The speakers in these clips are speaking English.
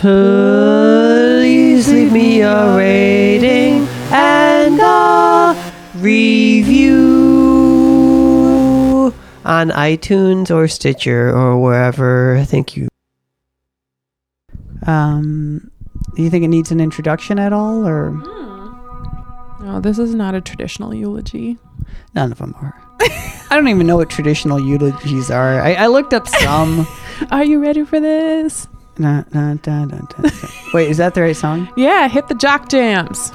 Please leave me a rating and a review on iTunes or Stitcher or wherever. Thank you. Um, do you think it needs an introduction at all, or No, this is not a traditional eulogy. none of them are? I don't even know what traditional eulogies are. I, I looked up some. Are you ready for this? Na, na, da, da, da, da. Wait, is that the right song? Yeah, hit the jock jams.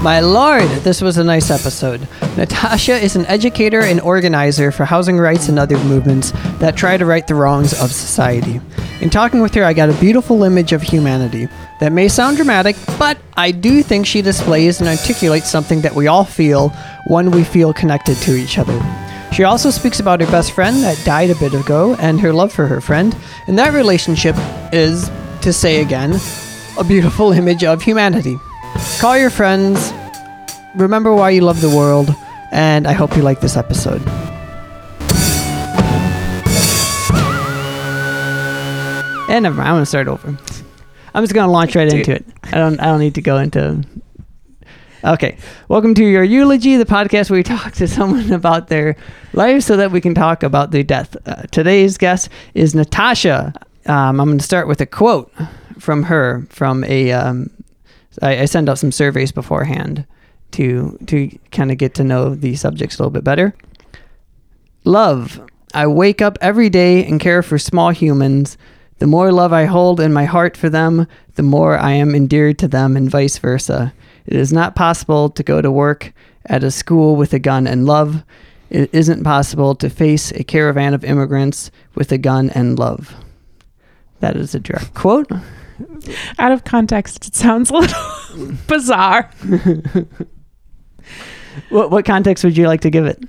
My lord, this was a nice episode. Natasha is an educator and organizer for housing rights and other movements that try to right the wrongs of society. In talking with her, I got a beautiful image of humanity. That may sound dramatic, but I do think she displays and articulates something that we all feel when we feel connected to each other. She also speaks about her best friend that died a bit ago and her love for her friend, and that relationship is, to say again, a beautiful image of humanity. Call your friends, remember why you love the world, and I hope you like this episode. And never mind, I'm gonna start over. I'm just gonna launch right into it. I don't I don't need to go into Okay. Welcome to your eulogy, the podcast where we talk to someone about their life so that we can talk about their death. Uh, today's guest is Natasha. Um, I'm going to start with a quote from her from a. Um, I, I send out some surveys beforehand to to kind of get to know the subjects a little bit better. Love. I wake up every day and care for small humans. The more love I hold in my heart for them, the more I am endeared to them, and vice versa. It is not possible to go to work at a school with a gun and love. It isn't possible to face a caravan of immigrants with a gun and love. That is a direct quote. Out of context, it sounds a little bizarre. What, what context would you like to give it?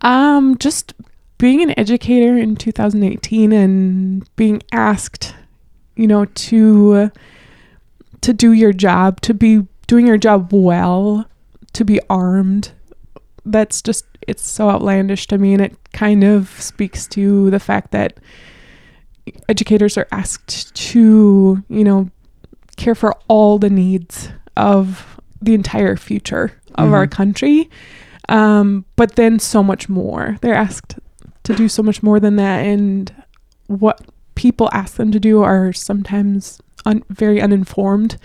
Um, just being an educator in 2018 and being asked, you know, to to do your job, to be doing your job well, to be armed. That's just it's so outlandish to me and it kind of speaks to the fact that educators are asked to, you know, care for all the needs of the entire future of our Mhm. country. Um, but then so much more. They're asked to do so much more than that, and what people ask them to do are sometimes un- very uninformed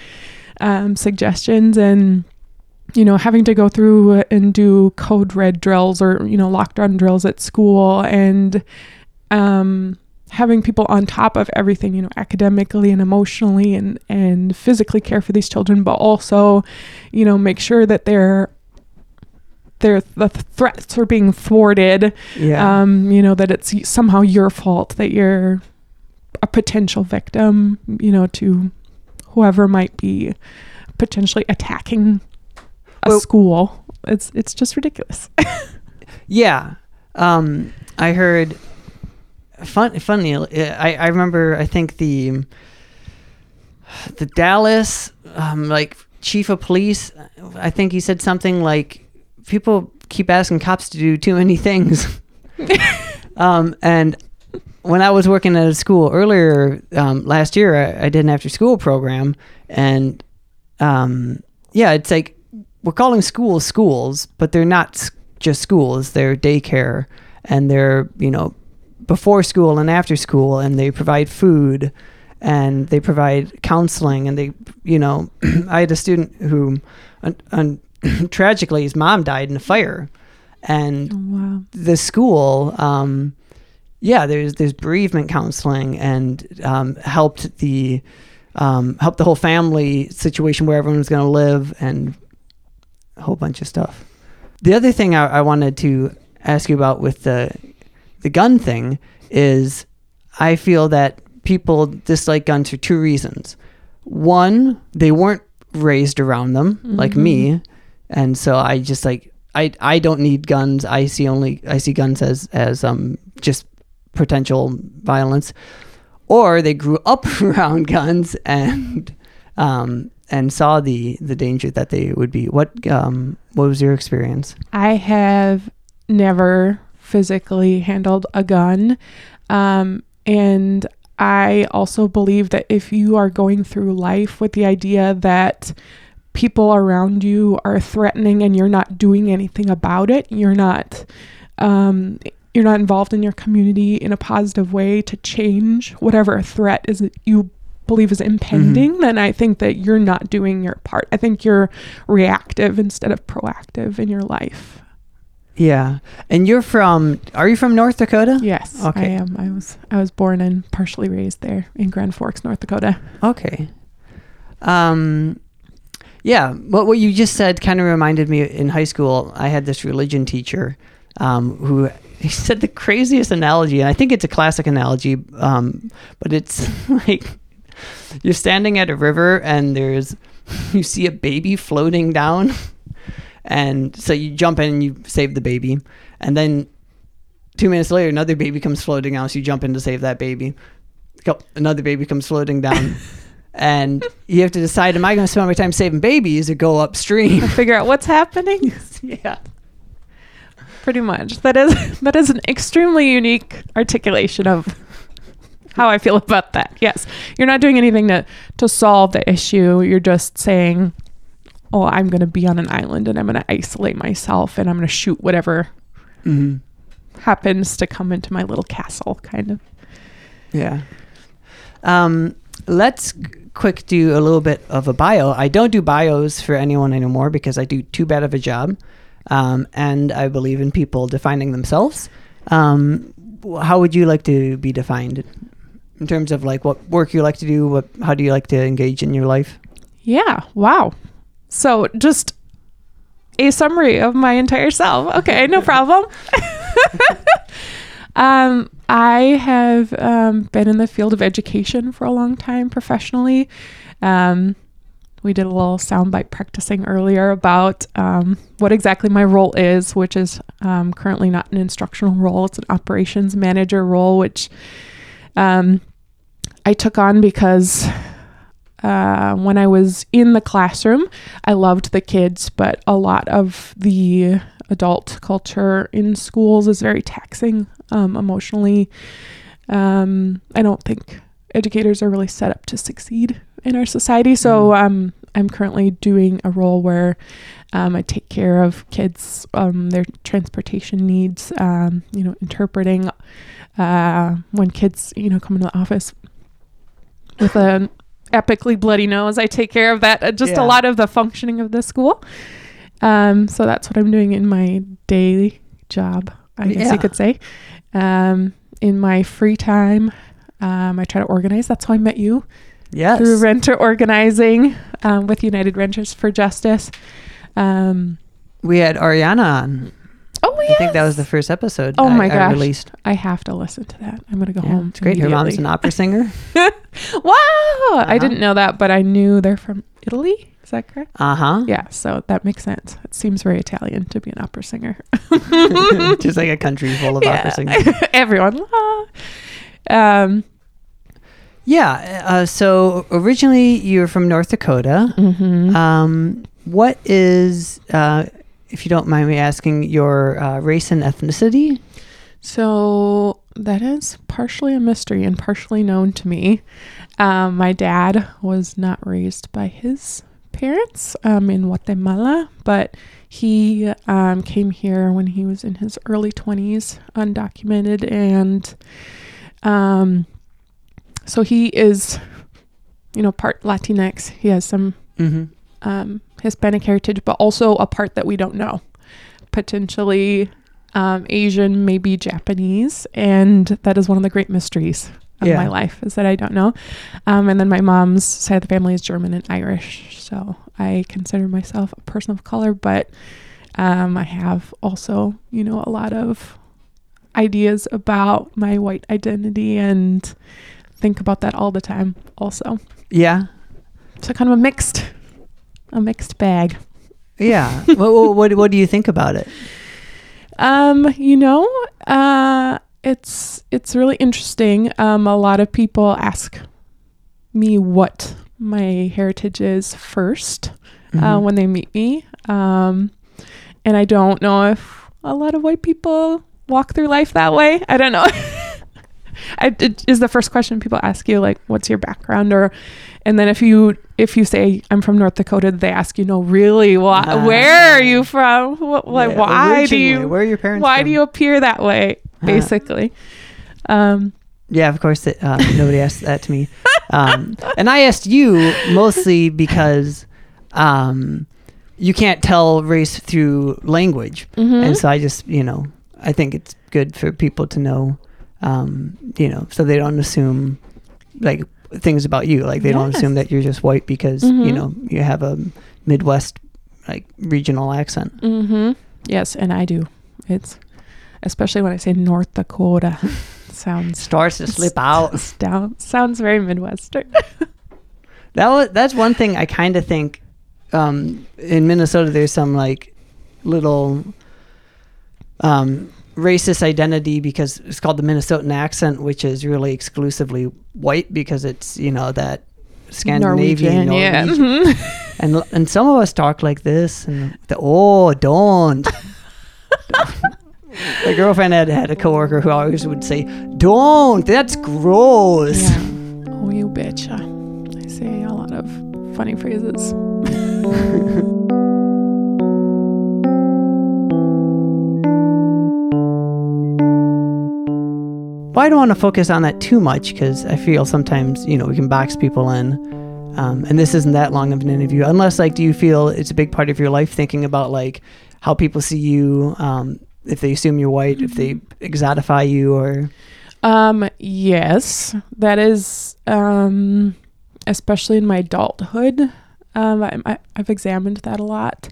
um, suggestions, and you know, having to go through and do code red drills or you know lockdown drills at school, and um, having people on top of everything, you know, academically and emotionally and and physically care for these children, but also, you know, make sure that they're their the threats are being thwarted. Yeah. Um, you know that it's somehow your fault that you're a potential victim. You know to whoever might be potentially attacking a Well- school. It's it's just ridiculous. Yeah. Um, I heard. Fun, funny. I, I remember. I think the the Dallas um, like chief of police. I think he said something like, "People keep asking cops to do too many things." um, and when I was working at a school earlier um, last year, I, I did an after school program, and um, yeah, it's like we're calling schools schools, but they're not just schools. They're daycare, and they're you know before school and after school, and they provide food, and they provide counseling, and they you know I had a student who, un- un- tragically, his mom died in a fire, and wow. the school um yeah there's there's bereavement counseling and um helped the um helped the whole family situation where everyone's going to live and a whole bunch of stuff. The other thing I, I wanted to ask you about with the the gun thing is i feel that people dislike guns for two reasons. One they weren't raised around them like me and so i just like I, I don't need guns. I see only I see guns as as um just potential violence, or they grew up around guns and um and saw the the danger that they would be. What um what was your experience? I have never physically handled a gun. Um, and I also believe that if you are going through life with the idea that people around you are threatening and you're not doing anything about it, you're not um, you're not involved in your community in a positive way to change whatever threat is that you believe is impending, then I think that you're not doing your part. I think you're reactive instead of proactive in your life. Yeah. And you're from are you from North Dakota? Yes, I am. I was I was born and partially raised there in Grand Forks, North Dakota. Okay. Um yeah, what what you just said kind of reminded me in high school. I had this religion teacher um, who he said the craziest analogy, and I think it's a classic analogy, um, but it's like you're standing at a river and there's you see a baby floating down, and so you jump in and you save the baby, and then two minutes later another baby comes floating down, so you jump in to save that baby. Another baby comes floating down. and you have to decide: Am I going to spend my time saving babies or go upstream? Figure out what's happening. yeah, Pretty much. That is that is an extremely unique articulation of how I feel about that. Yes. You're not doing anything to to solve the issue. You're just saying, "Oh, I'm going to be on an island and I'm going to isolate myself and I'm going to shoot whatever hmm happens to come into my little castle." Kind of. yeah. Um, let's quick do a little bit of a bio. I don't do bios for anyone anymore because I do too bad of a job, um, and I believe in people defining themselves. Um, how would you like to be defined in terms of like what work you like to do? What how do you like to engage in your life? Yeah. Wow. So, just a summary of my entire self. Okay, no problem. um, I have um, been in the field of education for a long time professionally. Um, we did a little soundbite practicing earlier about um, what exactly my role is, which is um, currently not an instructional role. It's an operations manager role, which um, I took on because uh, when I was in the classroom, I loved the kids, but a lot of the adult culture in schools is very taxing um, emotionally. Um, I don't think educators are really set up to succeed in our society. So um, I'm currently doing a role where um, I take care of kids, um, their transportation needs, um, you know, interpreting uh, when kids, you know, come into the office with an epically bloody nose. I take care of that. uh, Just Yeah. a lot of the functioning of the school. Um, so that's what I'm doing in my daily job, I guess Yeah. you could say. Um, in my free time, um, I try to organize. That's how I met you Yes. through renter organizing um, with United Renters for Justice. Um, we had Ariana on. oh, yeah. I think that was the first episode. Oh I- my I gosh. released. I have to listen to that. I'm gonna go Yeah, home. it's great. Her mom's an opera singer. Wow! I Uh-huh. didn't know that, but I knew they're from Italy. Is that correct? Uh huh. Yeah, so that makes sense. It seems very Italian to be an opera singer. Just like a country full of opera singers. Everyone. la. Um, Yeah. Uh, so originally you're from North Dakota. mhm. Um, what is, uh, if you don't mind me asking, your uh, race and ethnicity? So that is partially a mystery and partially known to me. Um, my dad was not raised by his parents um, in Guatemala, but he um, came here when he was in his early 20s, undocumented. And um, so he is, you know, part Latinx. He has some Mm-hmm. um, Hispanic heritage, but also a part that we don't know. Potentially um, Asian, maybe Japanese. And that is one of the great mysteries of Yeah. my life is that I don't know. Um, and then my mom's side of the family is German and Irish. So I consider myself a person of color, but um, I have also, you know, a lot of ideas about my white identity and think about that all the time also. Yeah. So kind of a mixed, a mixed bag. Yeah. what, what, what, do you think about it? Um, you know, uh, it's it's really interesting. Um, a lot of people ask me what my heritage is 1st uh, Mhm. when they meet me, um, and I don't know if a lot of white people walk through life that way. I don't know. I, it is the first question people ask you like, "What's your background?" Or, and then if you if you say I'm from North Dakota, they ask you, "No, really? Why, Ah. where are you from? What, like, Yeah, why do you Where are your parents? why from? do you appear that way?" Huh. Basically, um, Yeah, of course. It, uh, nobody asked that to me, um, and I asked you mostly because um, you can't tell race through language, mhm. and so I just, you know, I think it's good for people to know, um, you know, so they don't assume like things about you, like they don't assume that you're just white because you Mhm. know you have a Midwest like regional accent. Mm-hmm. Yes, and I do. It's especially when I say North Dakota. sounds Starts to slip out. down. Sounds very Midwestern. That was that's one thing I kind of think. Um, in Minnesota, there's some like little um, racist identity because it's called the Minnesotan accent, which is really exclusively white because it's you know that Scandinavian yeah. Norwegian. Mhm. and and some of us talk like this and the oh don't. My girlfriend had had a coworker who always would say, "Don't, that's gross." yeah. Oh, you bitch. I say a lot of funny phrases. Well, I don't want to focus on that too much because I feel sometimes, you know, we can box people in. Um, and this isn't that long of an interview. Unless, like, do you feel it's a big part of your life thinking about, like, how people see you, um, if they assume you're white, if they exotify you, or. Um, yes, that is, um, especially in my adulthood. Um, I, I've examined that a lot.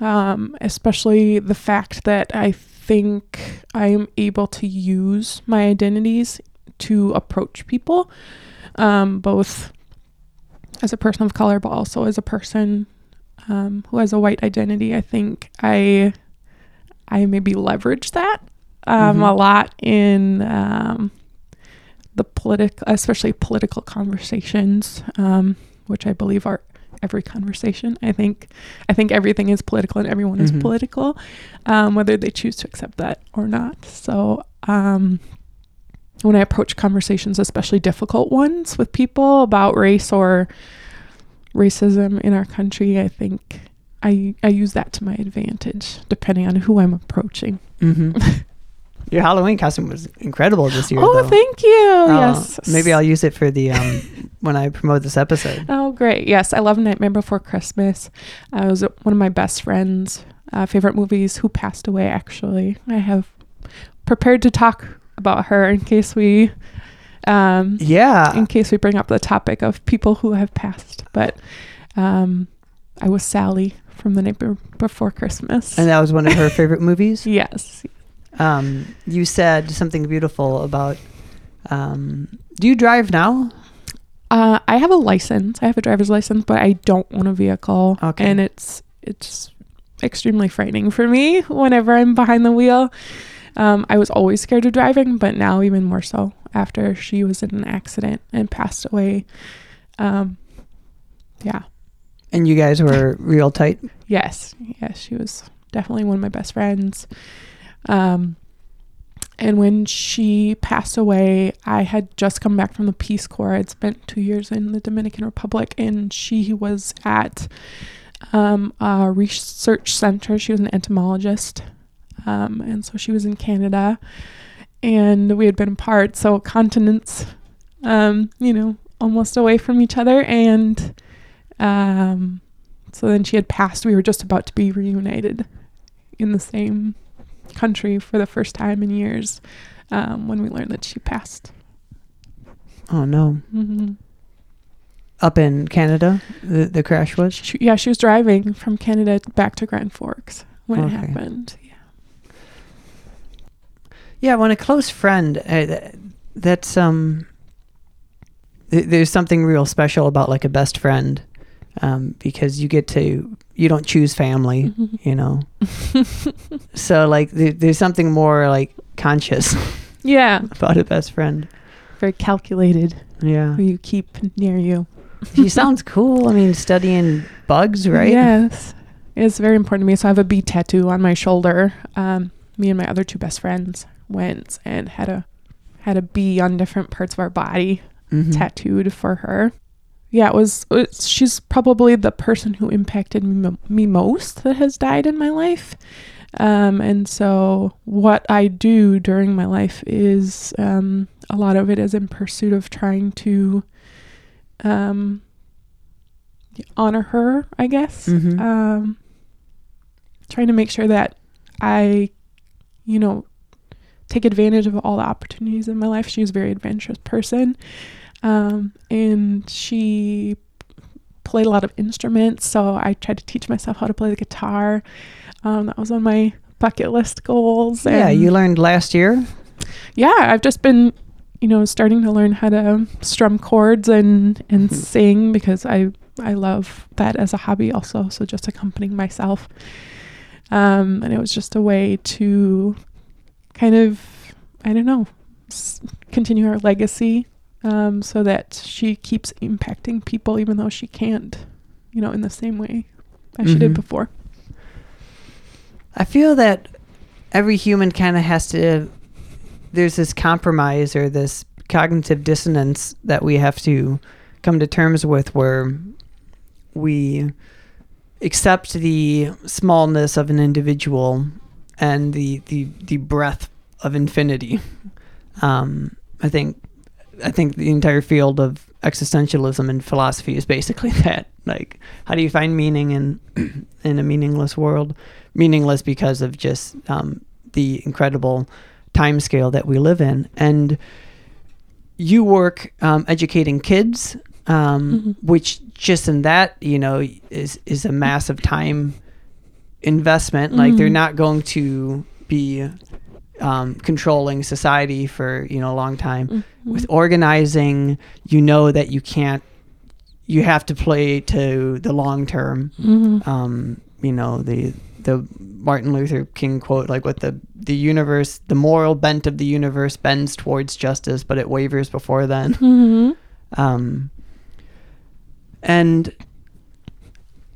Um, especially the fact that I think I am able to use my identities to approach people, um, both as a person of color, but also as a person um, who has a white identity. I think I I maybe leverage that um, Mhm. a lot in um, the political, especially political conversations, um, which I believe are every conversation. I think I think everything is political and everyone Mhm. is political, um, whether they choose to accept that or not. So um, when I approach conversations, especially difficult ones with people about race or racism in our country, I think I I use that to my advantage, depending on who I'm approaching. Mm-hmm. your Halloween costume was incredible this year. Oh, though. thank you. Yes. Maybe I'll use it for the um, when I promote this episode. Oh, great. Yes, I love Nightmare Before Christmas. Uh, it was one of my best friends' uh, favorite movies who passed away, actually. I have prepared to talk about her in case we. Um, Yeah. in case we bring up the topic of people who have passed, but um, I was Sally from the Nightmare Before Christmas. And that was one of her favorite movies. yes, Um, you said something beautiful about. Um, do you drive now? Uh, I have a license. I have a driver's license, but I don't own a vehicle. Okay. And it's it's extremely frightening for me whenever I'm behind the wheel. Um, I was always scared of driving, but now even more so after she was in an accident and passed away. Um, yeah. And you guys were real tight. Yes. Yes. She was definitely one of my best friends. Um, and when she passed away, I had just come back from the Peace Corps. I'd spent two years in the Dominican Republic, and she was at um, a research center. She was an entomologist. Um, and so she was in Canada, and we had been apart, so continents, um, you know, almost away from each other. And um, so then she had passed. We were just about to be reunited in the same country for the first time in years um, when we learned that she passed. Oh no! hmm Up in Canada, the the crash was. She, yeah, she was driving from Canada back to Grand Forks when Okay. it happened. Yeah. Yeah, when a close friend, uh, that's um. th- There's something real special about like a best friend, um, because you get to you don't choose family, Mhm. you know. so like there, there's something more like conscious yeah, about a best friend. very calculated. Yeah, Who you keep near you. she sounds cool. I mean, studying bugs, right? Yes. It's very important to me. So I have a bee tattoo on my shoulder. Um, me and my other two best friends went and had a had a bee on different parts of our body Mhm. tattooed for her. Yeah, it was. It's, she's probably the person who impacted me, me most that has died in my life. Um, and so, what I do during my life is um, a lot of it is in pursuit of trying to um, honor her, I guess. Mhm. Um, trying to make sure that I, you know, take advantage of all the opportunities in my life. She's a very adventurous person. Um, and she played a lot of instruments. So I tried to teach myself how to play the guitar. Um, that was on my bucket list goals. Yeah, you learned last year. yeah, I've just been, you know, starting to learn how to strum chords and and Mhm. sing because I I love that as a hobby also. So just accompanying myself, um, and it was just a way to kind of I don't know s- continue our legacy, um, so that she keeps impacting people even though she can't, you know, in the same way as she Mhm. did before. I feel that every human kind of has to. There's this compromise or this cognitive dissonance that we have to come to terms with, where we accept the smallness of an individual and the the the breadth of infinity. Um, I think I think the entire field of existentialism and philosophy is basically that. Like, how do you find meaning in in a meaningless world? Meaningless because of just um, the incredible time scale that we live in. And you work um, educating kids, um, Mhm. which just in that you know is is a massive time investment. Like they're Mhm. not going to be um, controlling society for you know a long time with organizing you know that you can't you have to play to the long term Mhm. um you know the the martin luther king quote like what the the universe the moral bent of the universe bends towards justice but it wavers before then Mhm. um and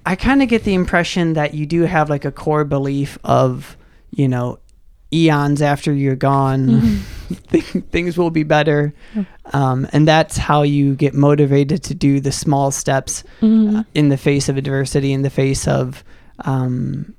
i kind of get the impression that you do have like a core belief of you know eons after you're gone Mhm. th- things will be better. Um, and that's how you get motivated to do the small steps Mhm. uh, in the face of adversity, in the face of, um,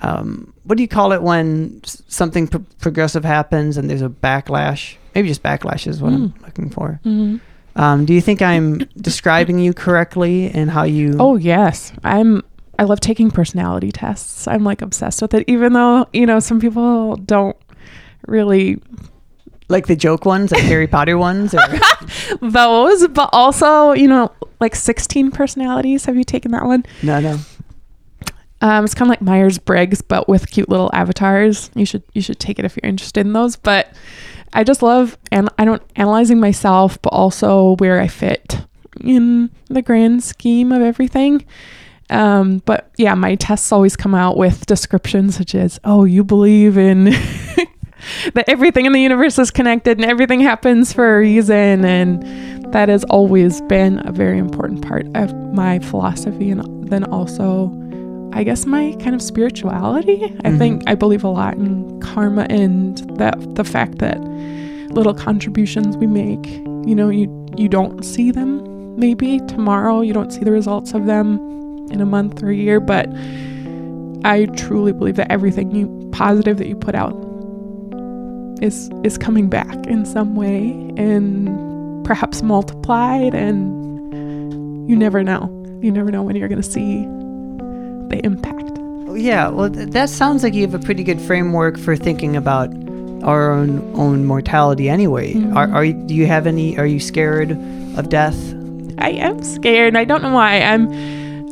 um, what do you call it when something pro- progressive happens and there's a backlash? Maybe just backlash is what I'm Mm. looking for. Mhm. Um, do you think I'm describing you correctly and how you? Oh yes, I'm. I love taking personality tests. I'm like obsessed with it, even though you know some people don't really like the joke ones, like Harry Potter ones, or those, but also you know like 16 personalities. Have you taken that one? no, no. Um, it's kind of like Myers Briggs, but with cute little avatars. You should you should take it if you're interested in those. But I just love and I don't analyzing myself, but also where I fit in the grand scheme of everything. Um, but yeah, my tests always come out with descriptions such as, "Oh, you believe in that everything in the universe is connected and everything happens for a reason," and that has always been a very important part of my philosophy, and then also I guess my kind of spirituality. I Mhm. think I believe a lot in karma and that the fact that little contributions we make, you know, you you don't see them maybe tomorrow, you don't see the results of them in a month or a year, but I truly believe that everything you positive that you put out is is coming back in some way and perhaps multiplied and you never know. You never know when you're going to see the impact. Yeah, well, th- that sounds like you have a pretty good framework for thinking about our own own mortality. Anyway, Mhm. are are do you have any? Are you scared of death? I am scared. I don't know why. I'm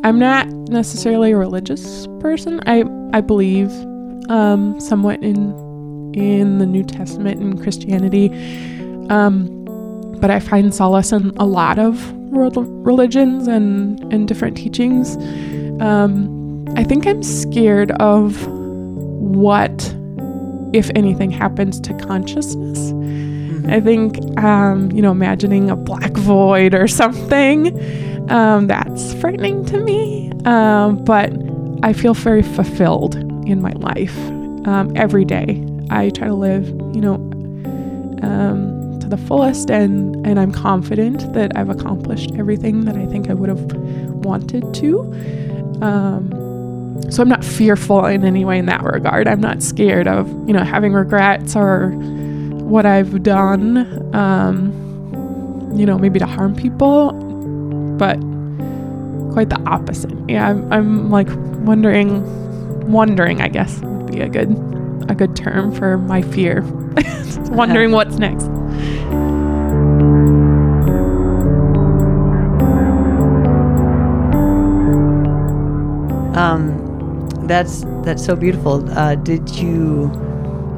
I'm not necessarily a religious person. I I believe um, somewhat in in the New Testament and Christianity. Um, but I find solace in a lot of religions and and different teachings. Um, I think I'm scared of what, if anything, happens to consciousness. I think, um, you know, imagining a black void or something, um, that's frightening to me. Um, but I feel very fulfilled in my life. um, every day. I try to live, you know, um, to the fullest, and and I'm confident that I've accomplished everything that I think I would have wanted to. Um, so I'm not fearful in any way in that regard. I'm not scared of you know having regrets or what I've done. Um, you know, maybe to harm people, but quite the opposite. Yeah, I'm, I'm like wondering, wondering. I guess would be a good a good term for my fear. wondering what's next. Um, that's that's so beautiful. Uh, did you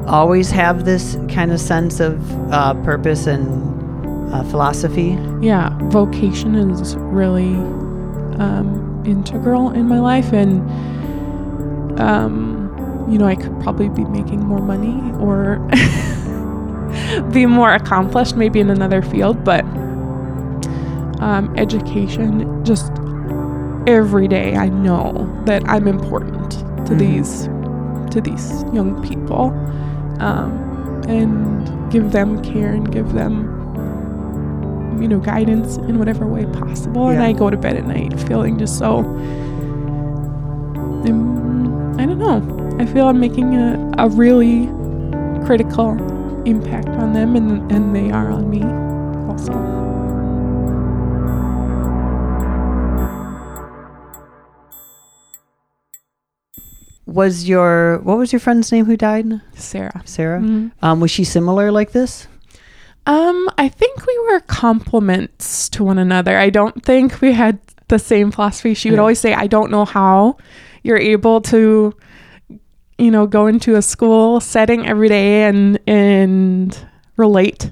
always have this kind of sense of uh, purpose and uh, philosophy? Yeah, vocation is really um, integral in my life, and um, you know, I could probably be making more money or be more accomplished, maybe in another field, but um, education just every day I know that I'm important to Mhm. these to these young people um, and give them care and give them you know guidance in whatever way possible. And I go to bed at night feeling just so um, I don't know. I feel I'm making a, a really critical impact on them and, and they are on me also Was your what was your friend's name who died? Sarah Sarah. Mhm. Um, was she similar like this? Um, I think we were complements to one another. I don't think we had the same philosophy. She would Yeah. always say, "I don't know how you're able to, you know, go into a school setting every day and and relate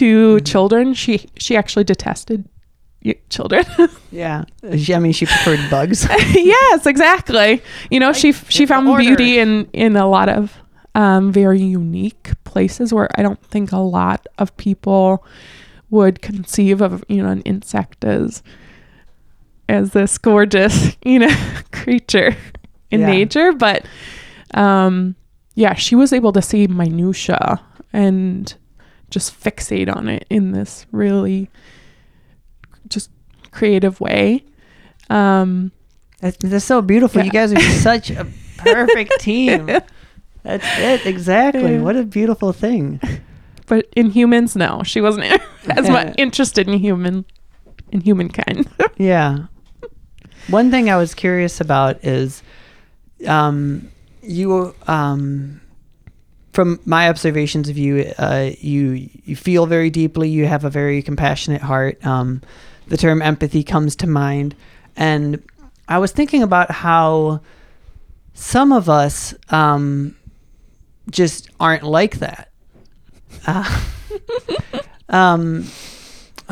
to Mhm. children." She she actually detested children. Yeah. I mean, she preferred bugs. yes, exactly. You know, she she found beauty in in a lot of um, very unique places where I don't think a lot of people would conceive of you know an insect as as this gorgeous you know creature in Yeah. nature, but um, yeah, she was able to see minutia and just fixate on it in this really creative way. Um, That's, that's so beautiful. You guys are such a perfect team. That's it. Exactly. What a beautiful thing. but in humans, no, she wasn't as much interested in human in humankind. Yeah. One thing I was curious about is um, you, um, from my observations of you, uh, you you feel very deeply. You have a very compassionate heart. Um, the term empathy comes to mind, and I was thinking about how some of us um, just aren't like that. Uh, um,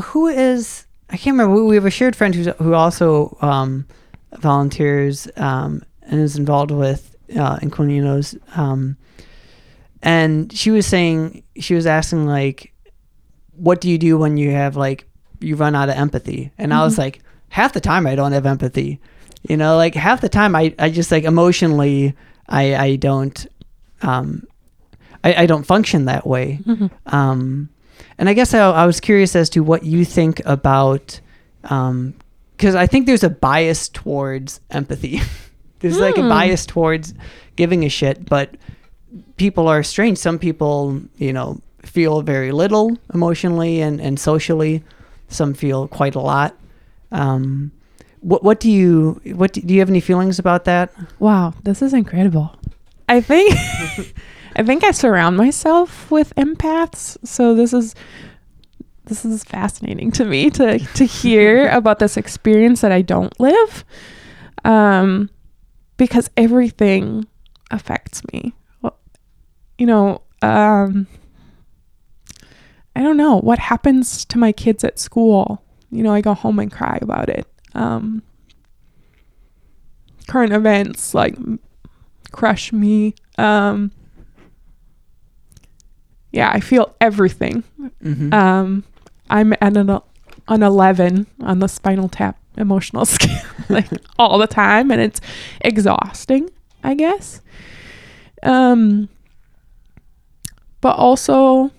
who is I can't remember. We have a shared friend who's who also um, volunteers um, and is involved with uh, Inquilinos. Um, and she was saying she was asking like, "What do you do when you have like you run out of empathy?" And I was Mhm. like, "Half the time I don't have empathy. You know, like half the time I I just like emotionally I I don't um I, I don't function that way." Um, and I guess I, I was curious as to what you think about, um because I think there's a bias towards empathy. there's like a Hmm. bias towards giving a shit, but people are strange. Some people, you know, feel very little emotionally and, and socially. Some feel quite a lot. Um, what what do you what do, do you have any feelings about that? Wow, this is incredible. I think I think I surround myself with empaths, so this is this is fascinating to me to to hear about this experience that I don't live. Um because everything affects me. Well, You know, um I don't know what happens to my kids at school. You know, I go home and cry about it. Um current events like crush me. Um, yeah, I feel everything. Mm-hmm. Um, I'm at an, an 11 on the spinal tap emotional scale, like all the time, and it's exhausting, I guess. Um, but also,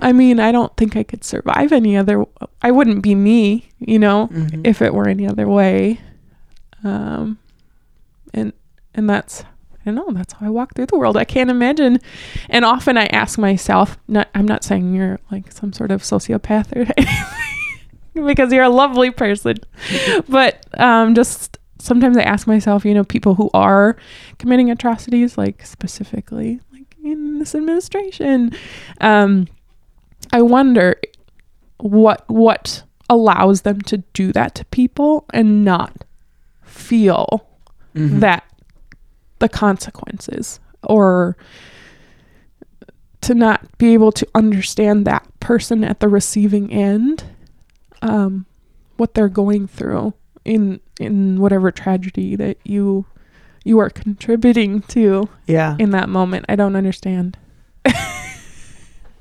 I mean, I don't think I could survive any other. I wouldn't be me, you know, Mhm. if it were any other way. Um, and and that's I don't know. That's how I walk through the world. I can't imagine. And often I ask myself. Not, I'm not saying you're like some sort of sociopath or anything, because you're a lovely person. but um, just sometimes I ask myself, you know, people who are committing atrocities, like specifically like in this administration, um, I wonder what what allows them to do that to people and not feel Mhm. that the consequences or to not be able to understand that person at the receiving end um, what they're going through in in whatever tragedy that you you are contributing to Yeah. in that moment i don't understand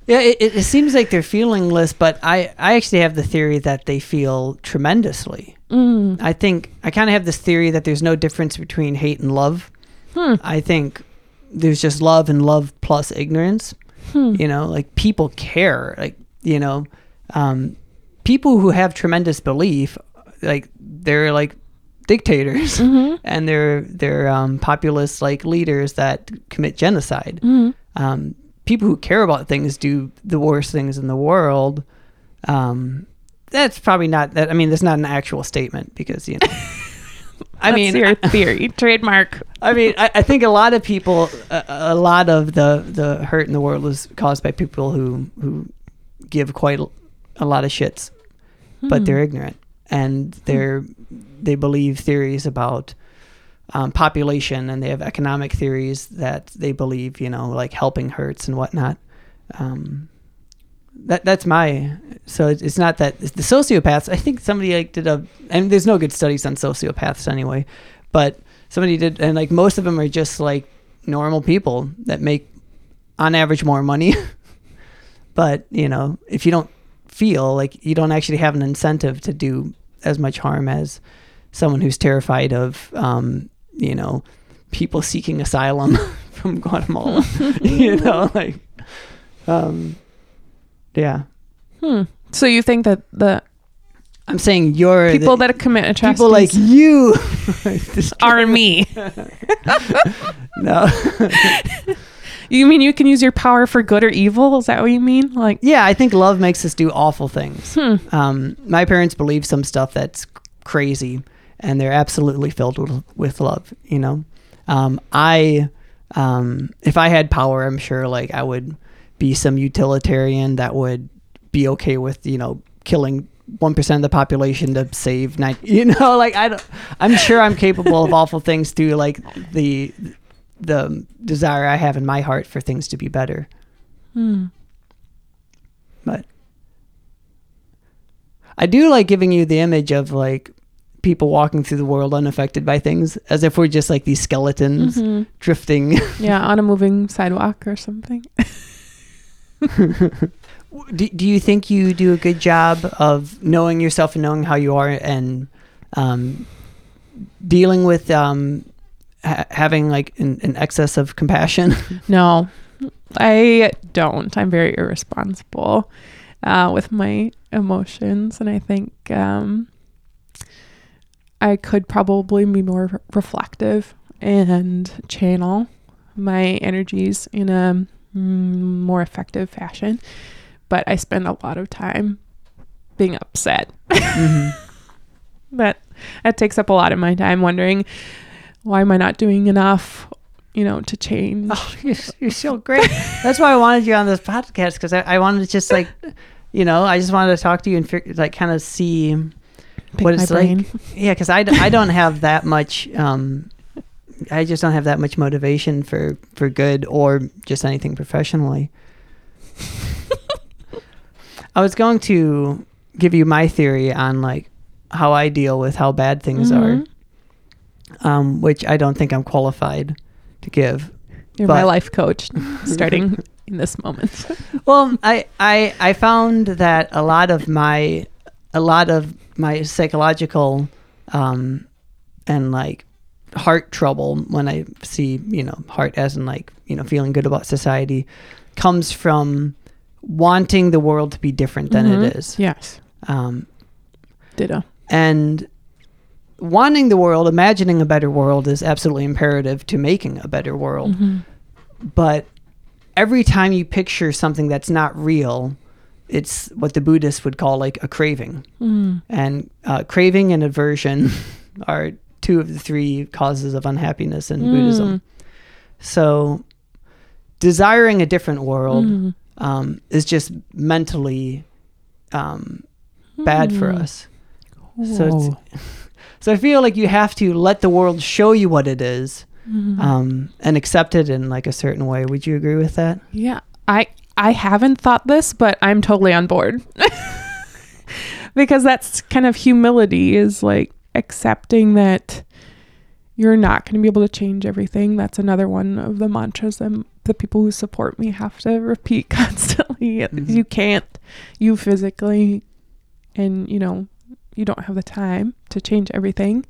Yeah, it, it seems like they're feelingless, but I, I actually have the theory that they feel tremendously. mm. I think I kind of have this theory that there's no difference between hate and love. hmm. I think there's just love and love plus ignorance. Hmm. You know, like people care. Like, you know, um, people who have tremendous belief, like they're like dictators Mhm. and they're they're um, populist like leaders that commit genocide. Mhm. um, people who care about things do the worst things in the world. Um, that's probably not that. I mean, that's not an actual statement because you know. I mean, your theory trademark I mean, I, I think a lot of people, a, a lot of the the hurt in the world is caused by people who who give quite a lot of shits, but Hmm. they're ignorant and they're they believe theories about um, population and they have economic theories that they believe you know like helping hurts and whatnot. Um, that that's my so it's, not that the sociopaths. I think somebody like did a and there's no good studies on sociopaths anyway, but somebody did and like most of them are just like normal people that make on average more money. but you know if you don't feel like you don't actually have an incentive to do as much harm as someone who's terrified of um, you know people seeking asylum from Guatemala. you know, like um yeah. Hmm. So you think that the I'm saying you're people the, that commit atrocities people like you are me? no. You mean you can use your power for good or evil? Is that what you mean? Like, yeah, I think love makes us do awful things. hmm. Um, my parents believe some stuff that's crazy, and they're absolutely filled with, with love. You know, um, I, um, if I had power, I'm sure like I would be some utilitarian that would be okay with you know killing one percent of the population to save nine. You know, like I don't. I'm sure I'm capable of awful things through like the the desire I have in my heart for things to be better. Hmm. But I do like giving you the image of like people walking through the world unaffected by things, as if we're just like these skeletons Mhm. drifting. Yeah, on a moving sidewalk or something. do, do you think you do a good job of knowing yourself and knowing how you are and um, dealing with um, ha- having like an, an excess of compassion? No, I don't. I'm very irresponsible uh, with my emotions, and I think um, I could probably be more reflective and channel my energies in a mm, more effective fashion. But I spend a lot of time being upset. Mhm. that that takes up a lot of my time wondering why am I not doing enough, you know, to change. Oh, you're, you're so great. That's why I wanted you on this podcast because I, I wanted to just like, you know, I just wanted to talk to you and like kind of see Pick what it's brain. like. Yeah, because I, d- I don't have that much. Um, I just don't have that much motivation for for good or just anything professionally. I was going to give you my theory on like how I deal with how bad things Mhm. are, um, which I don't think I'm qualified to give. You're my life coach starting in this moment. well, I, I I found that a lot of my a lot of my psychological um and like heart trouble when I see, you know, heart as in like, you know, feeling good about society comes from wanting the world to be different than Mhm. it is. Yes. Um, Ditto. and wanting the world, imagining a better world is absolutely imperative to making a better world. Mhm. But every time you picture something that's not real, it's what the Buddhists would call like a craving. Mm. And uh, craving and aversion are two of the three causes of unhappiness in Buddhism. So, desiring a different world Mm. um, is just mentally um, bad for Mm. us. So it's- Whoa. So I feel like you have to let the world show you what it is Mhm. um, and accept it in like a certain way. Would you agree with that? Yeah, I I haven't thought this, but I'm totally on board. because that's kind of humility is like accepting that you're not going to be able to change everything. That's another one of the mantras that the people who support me have to repeat constantly. Mhm. You can't, you physically, and you know, you don't have the time to change everything.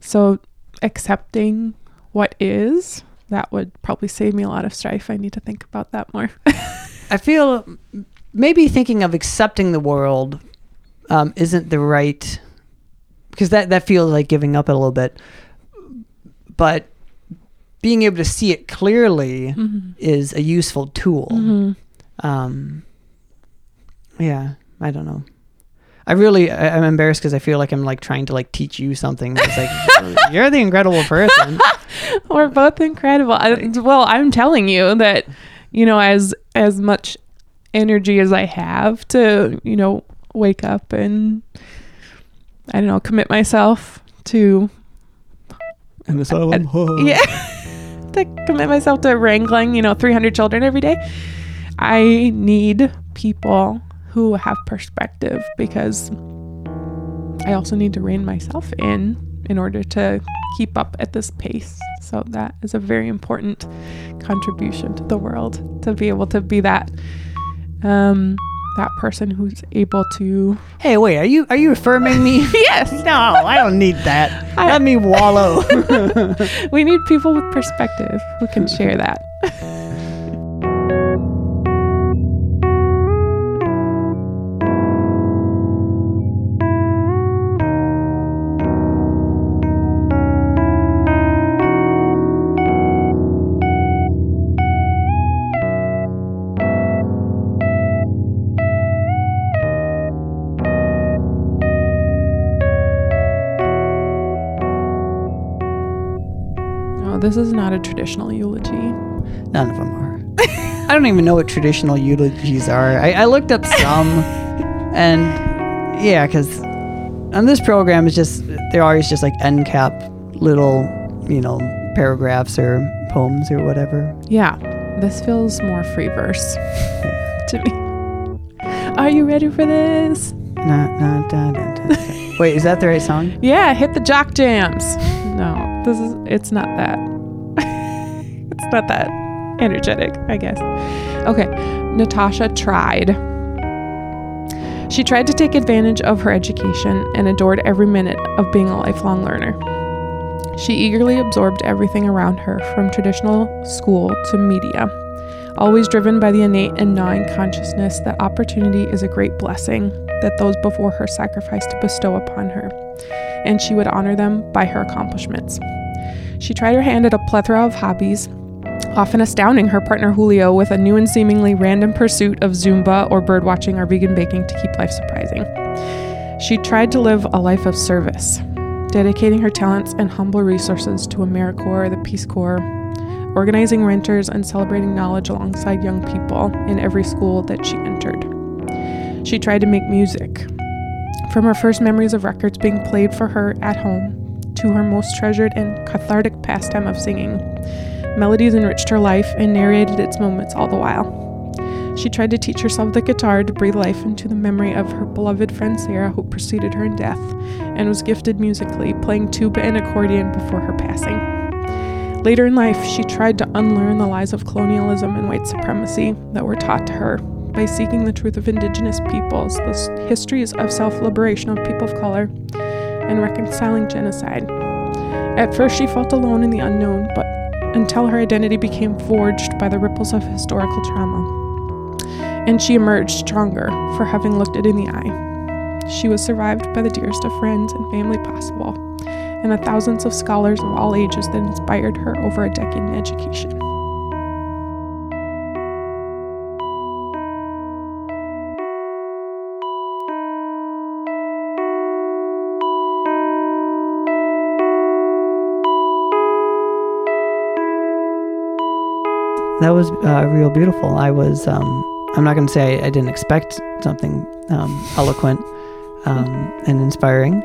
So accepting what is, that would probably save me a lot of strife. I need to think about that more. I feel maybe thinking of accepting the world um, isn't the right because that that feels like giving up a little bit. But being able to see it clearly Mhm. is a useful tool. Mhm. Um, yeah, I don't know. I really, I, I'm embarrassed because I feel like I'm like trying to like teach you something. It's like you're the incredible person. We're both incredible. I, well, I'm telling you that, you know, as as much energy as I have to, you know, wake up and I don't know, commit myself to And it's all yeah, to commit myself to wrangling, you know, 300 children every day. I need people who have perspective because I also need to rein myself in in order to keep up at this pace. So that is a very important contribution to the world to be able to be that um that person who's able to Hey, wait, are you are you affirming me? Yes, no, I don't need that. I- Let me wallow. we need people with perspective who can share that. this is not a traditional eulogy. None of them are. I don't even know what traditional eulogies are. I, I looked up some, and yeah, because on this program, it's just they're always just like end cap little, you know, paragraphs or poems or whatever. Yeah, this feels more free verse to me. Are you ready for this? Na, na, da, da, da. Wait, is that the right song? Yeah, hit the jock jams. No, this is it's not that. Not that energetic, I guess. Okay, Natasha tried. She tried to take advantage of her education and adored every minute of being a lifelong learner. She eagerly absorbed everything around her, from traditional school to media, always driven by the innate and gnawing consciousness that opportunity is a great blessing that those before her sacrificed to bestow upon her and she would honor them by her accomplishments. She tried her hand at a plethora of hobbies, often astounding her partner Julio with a new and seemingly random pursuit of Zumba or birdwatching or vegan baking to keep life surprising. She tried to live a life of service, dedicating her talents and humble resources to AmeriCorps, the Peace Corps, organizing renters and celebrating knowledge alongside young people in every school that she entered. She tried to make music, from her first memories of records being played for her at home to her most treasured and cathartic pastime of singing, melodies enriched her life and narrated its moments all the while. She tried to teach herself the guitar to breathe life into the memory of her beloved friend Sarah, who preceded her in death, and was gifted musically, playing tuba and accordion before her passing. Later in life, she tried to unlearn the lies of colonialism and white supremacy that were taught to her by seeking the truth of Indigenous peoples, the histories of self liberation of people of color, and reconciling genocide. At first, she felt alone in the unknown, but until her identity became forged by the ripples of historical trauma. And she emerged stronger for having looked it in the eye. She was survived by the dearest of friends and family possible, and the thousands of scholars of all ages that inspired her over a decade in education. That was uh, real beautiful. I was, um, I'm not going to say I, I didn't expect something um, eloquent um, and inspiring,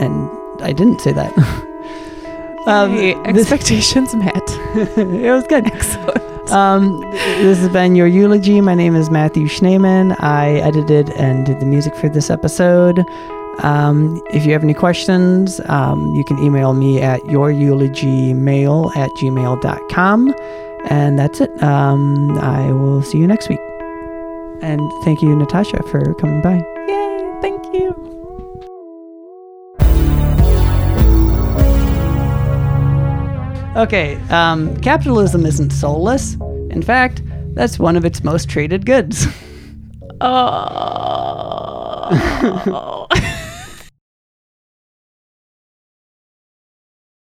and I didn't say that. um, Yay, this- expectations met. it was good. Excellent. Um, this has been your eulogy. My name is Matthew Schneeman. I edited and did the music for this episode. Um, if you have any questions, um, you can email me at your eulogy youreulogymail at gmail.com. And that's it. Um, I will see you next week. And thank you, Natasha, for coming by. Yay, thank you. Okay, um, capitalism isn't soulless. In fact, that's one of its most traded goods. Oh.